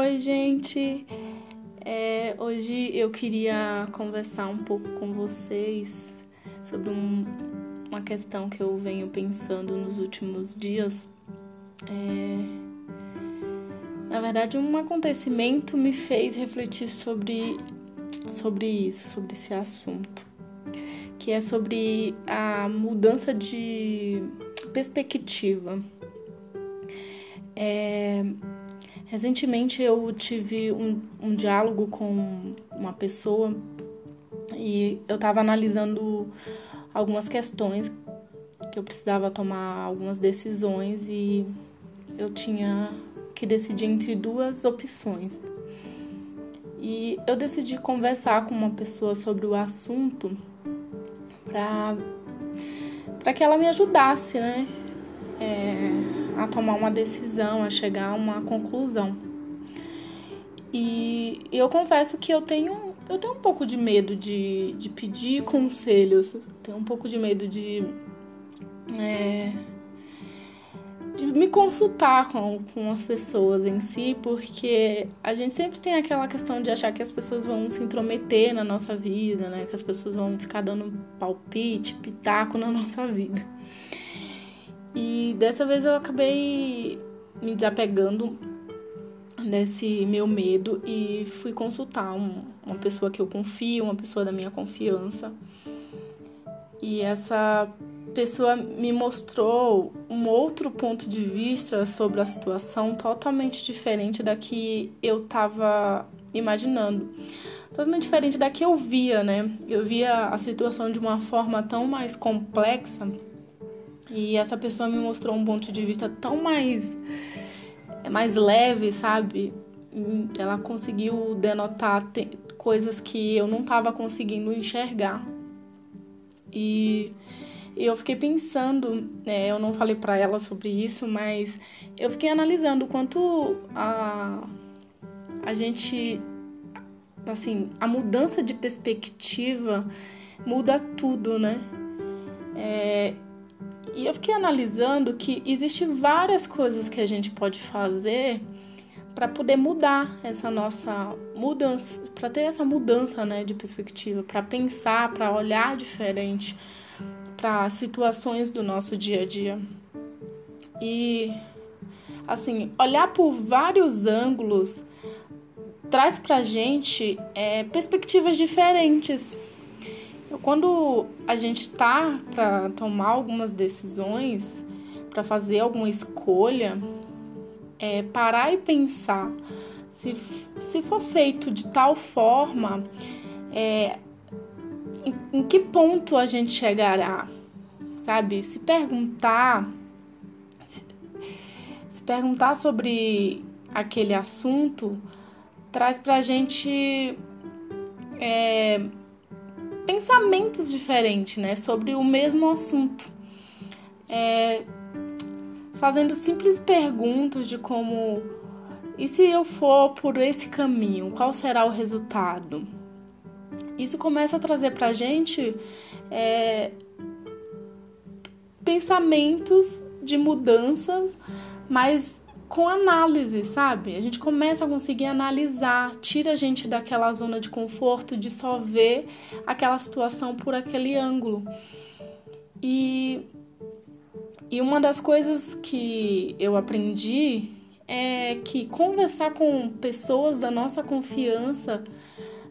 Oi, gente! É, hoje eu queria conversar um pouco com vocês sobre um, uma questão que eu venho pensando nos últimos dias. É, na verdade, um acontecimento me fez refletir sobre, sobre isso, sobre esse assunto, que é sobre a mudança de perspectiva. É, recentemente eu tive um, um diálogo com uma pessoa e eu estava analisando algumas questões que eu precisava tomar algumas decisões e eu tinha que decidir entre duas opções. E eu decidi conversar com uma pessoa sobre o assunto para para que ela me ajudasse, né? É, a tomar uma decisão, a chegar a uma conclusão. E eu confesso que eu tenho, eu tenho um pouco de medo de, de pedir conselhos, tenho um pouco de medo de, é, de me consultar com, com as pessoas em si, porque a gente sempre tem aquela questão de achar que as pessoas vão se intrometer na nossa vida, né? Que as pessoas vão ficar dando palpite, pitaco na nossa vida. E dessa vez eu acabei me desapegando desse meu medo e fui consultar um, uma pessoa que eu confio, uma pessoa da minha confiança. E essa pessoa me mostrou um outro ponto de vista sobre a situação totalmente diferente da que eu estava imaginando. Totalmente diferente da que eu via, né? Eu via a situação de uma forma tão mais complexa e essa pessoa me mostrou um ponto de vista tão mais mais leve, sabe? Ela conseguiu denotar coisas que eu não estava conseguindo enxergar. E eu fiquei pensando, né, eu não falei para ela sobre isso, mas eu fiquei analisando o quanto a, a gente, assim, a mudança de perspectiva muda tudo, né? É, e eu fiquei analisando que existe várias coisas que a gente pode fazer para poder mudar essa nossa mudança, para ter essa mudança, né, de perspectiva, para pensar, para olhar diferente para situações do nosso dia a dia. E assim, olhar por vários ângulos traz pra gente é, perspectivas diferentes quando a gente tá para tomar algumas decisões, para fazer alguma escolha, é parar e pensar se, se for feito de tal forma, é, em, em que ponto a gente chegará, sabe? Se perguntar, se, se perguntar sobre aquele assunto, traz pra gente é, pensamentos diferentes, né, sobre o mesmo assunto. É, fazendo simples perguntas de como e se eu for por esse caminho, qual será o resultado? Isso começa a trazer para a gente é, pensamentos de mudanças, mas com análise, sabe? A gente começa a conseguir analisar, tira a gente daquela zona de conforto de só ver aquela situação por aquele ângulo. E, e uma das coisas que eu aprendi é que conversar com pessoas da nossa confiança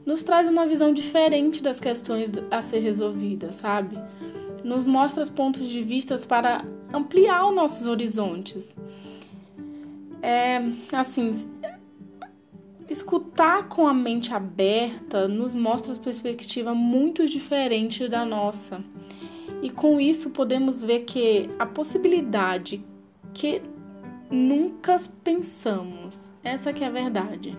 nos traz uma visão diferente das questões a ser resolvidas, sabe? Nos mostra pontos de vista para ampliar os nossos horizontes é assim, escutar com a mente aberta nos mostra perspectiva muito diferente da nossa. E com isso podemos ver que a possibilidade que nunca pensamos, essa que é a verdade.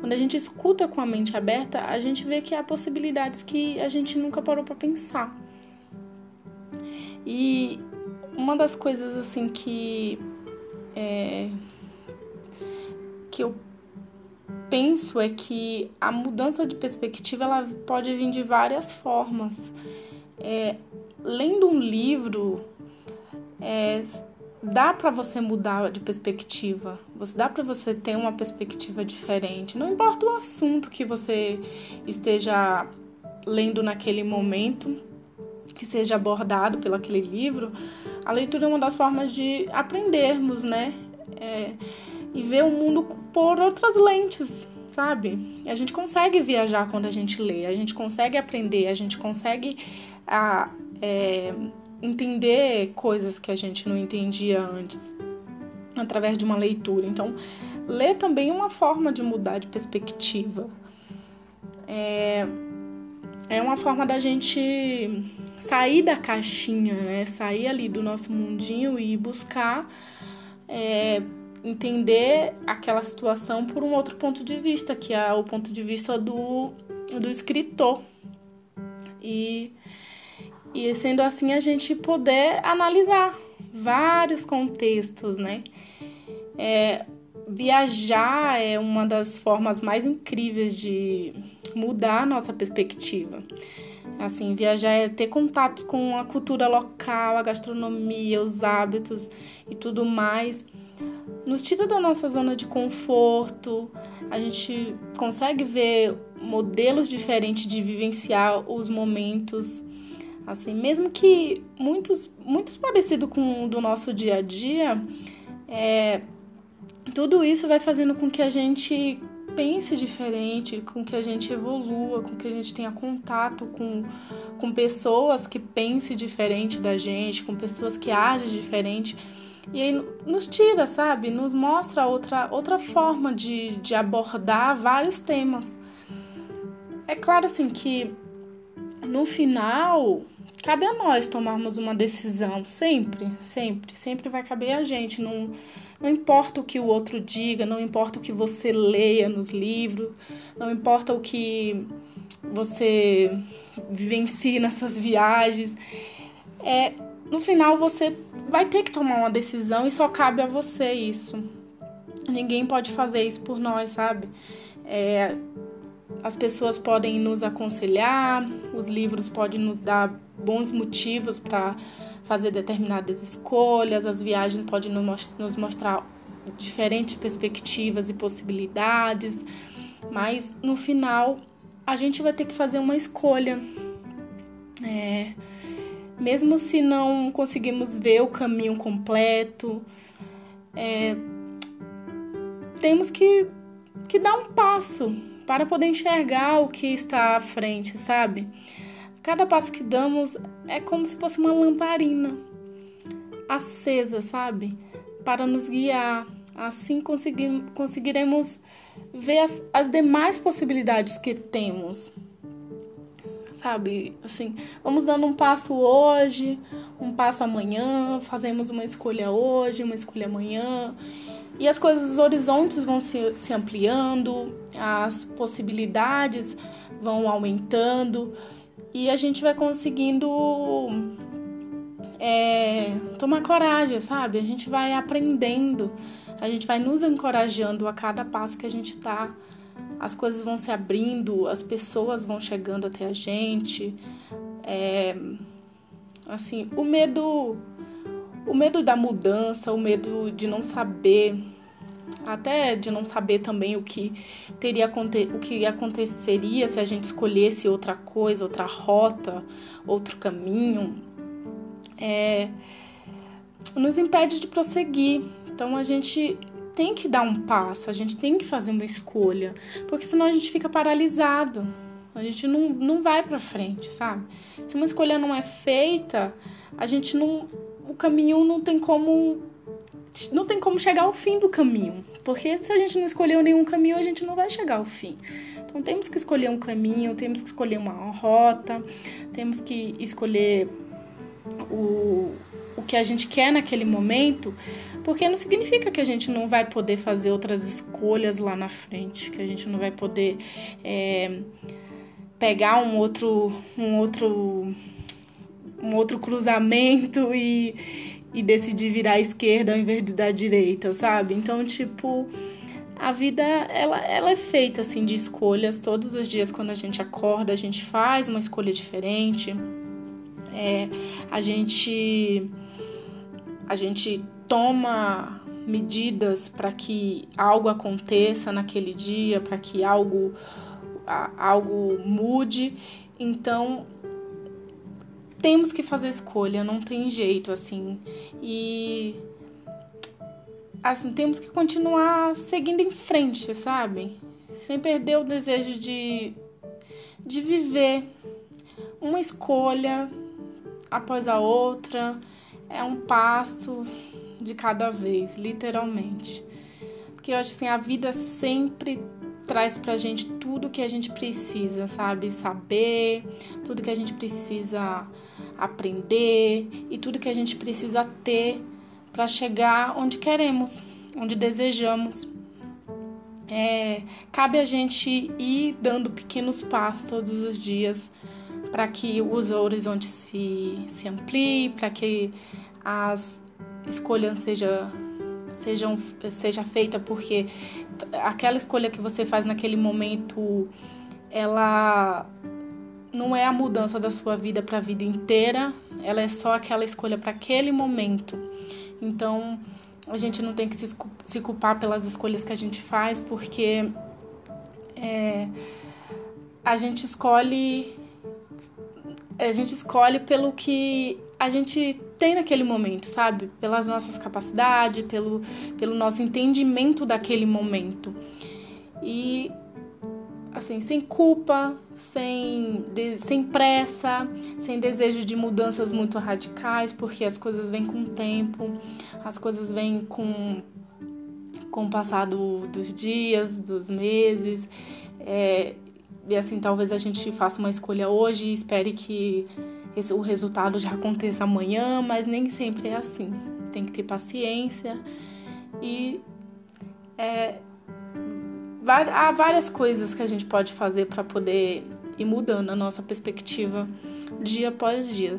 Quando a gente escuta com a mente aberta, a gente vê que há possibilidades que a gente nunca parou para pensar. E uma das coisas assim que é, que eu penso é que a mudança de perspectiva ela pode vir de várias formas. É, lendo um livro, é, dá para você mudar de perspectiva. Você dá para você ter uma perspectiva diferente. Não importa o assunto que você esteja lendo naquele momento, que seja abordado pelo aquele livro, a leitura é uma das formas de aprendermos, né? É, e ver o mundo por outras lentes, sabe? A gente consegue viajar quando a gente lê, a gente consegue aprender, a gente consegue a, é, entender coisas que a gente não entendia antes através de uma leitura. Então, ler também é uma forma de mudar de perspectiva. É, é uma forma da gente sair da caixinha, né? Sair ali do nosso mundinho e buscar é, entender aquela situação por um outro ponto de vista, que é o ponto de vista do, do escritor. E, e sendo assim, a gente poder analisar vários contextos, né? É, viajar é uma das formas mais incríveis de mudar a nossa perspectiva. Assim, viajar é ter contato com a cultura local, a gastronomia, os hábitos e tudo mais. Nos tira da nossa zona de conforto, a gente consegue ver modelos diferentes de vivenciar os momentos. Assim, mesmo que muitos, muitos parecidos com o do nosso dia a dia, é, tudo isso vai fazendo com que a gente pense diferente, com que a gente evolua, com que a gente tenha contato com, com pessoas que pensem diferente da gente, com pessoas que agem diferente. E aí nos tira, sabe? Nos mostra outra, outra forma de, de abordar vários temas. É claro, assim, que no final cabe a nós tomarmos uma decisão, sempre, sempre, sempre vai caber a gente. Não, não importa o que o outro diga, não importa o que você leia nos livros, não importa o que você vivencie nas suas viagens. É, no final você vai ter que tomar uma decisão e só cabe a você isso. Ninguém pode fazer isso por nós, sabe? É, as pessoas podem nos aconselhar, os livros podem nos dar bons motivos para fazer determinadas escolhas, as viagens podem nos mostrar diferentes perspectivas e possibilidades, mas no final a gente vai ter que fazer uma escolha. É, mesmo se não conseguimos ver o caminho completo, é, temos que, que dar um passo para poder enxergar o que está à frente, sabe? Cada passo que damos é como se fosse uma lamparina acesa, sabe? Para nos guiar. Assim conseguiremos ver as, as demais possibilidades que temos. Sabe? Assim, vamos dando um passo hoje, um passo amanhã, fazemos uma escolha hoje, uma escolha amanhã. E as coisas, os horizontes vão se, se ampliando, as possibilidades vão aumentando e a gente vai conseguindo é, tomar coragem, sabe? A gente vai aprendendo, a gente vai nos encorajando a cada passo que a gente tá. As coisas vão se abrindo, as pessoas vão chegando até a gente. É, assim, o medo, o medo da mudança, o medo de não saber até de não saber também o que teria o que aconteceria se a gente escolhesse outra coisa, outra rota, outro caminho, é, nos impede de prosseguir. Então a gente tem que dar um passo, a gente tem que fazer uma escolha, porque senão a gente fica paralisado. A gente não, não vai para frente, sabe? Se uma escolha não é feita, a gente não o caminho não tem como não tem como chegar ao fim do caminho, porque se a gente não escolheu nenhum caminho, a gente não vai chegar ao fim. Então temos que escolher um caminho, temos que escolher uma rota, temos que escolher o, o que a gente quer naquele momento, porque não significa que a gente não vai poder fazer outras escolhas lá na frente, que a gente não vai poder é, pegar um outro, um outro, um outro cruzamento e e decidir virar à esquerda ao invés de dar direita, sabe? Então, tipo, a vida ela, ela é feita assim de escolhas todos os dias quando a gente acorda, a gente faz uma escolha diferente. É, a gente a gente toma medidas para que algo aconteça naquele dia, para que algo, algo mude. Então, temos que fazer escolha, não tem jeito assim. E assim, temos que continuar seguindo em frente, sabe? Sem perder o desejo de de viver uma escolha após a outra, é um passo de cada vez, literalmente. Porque eu acho assim, a vida sempre traz pra gente tudo que a gente precisa, sabe? Saber, tudo que a gente precisa aprender e tudo que a gente precisa ter para chegar onde queremos, onde desejamos. É, cabe a gente ir dando pequenos passos todos os dias para que os horizontes se, se ampliem, para que as escolhas seja, sejam, seja feita porque aquela escolha que você faz naquele momento ela não é a mudança da sua vida para a vida inteira, ela é só aquela escolha para aquele momento. Então, a gente não tem que se, culpar pelas escolhas que a gente faz, porque é, a gente escolhe a gente escolhe pelo que a gente tem naquele momento, sabe? Pelas nossas capacidades, pelo, pelo nosso entendimento daquele momento. E assim, sem culpa, sem, de, sem pressa, sem desejo de mudanças muito radicais, porque as coisas vêm com o tempo, as coisas vêm com, com o passar do, dos dias, dos meses. É, e assim, talvez a gente faça uma escolha hoje e espere que o resultado já aconteça amanhã, mas nem sempre é assim. Tem que ter paciência e é, há várias coisas que a gente pode fazer para poder ir mudando a nossa perspectiva dia após dia.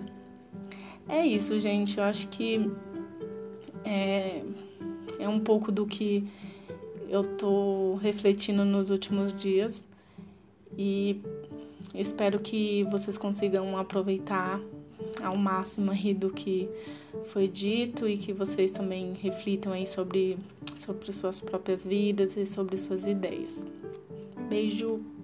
É isso, gente. Eu acho que é, é um pouco do que eu tô refletindo nos últimos dias e espero que vocês consigam aproveitar ao máximo aí do que foi dito e que vocês também reflitam aí sobre, sobre suas próprias vidas e sobre suas ideias. Beijo!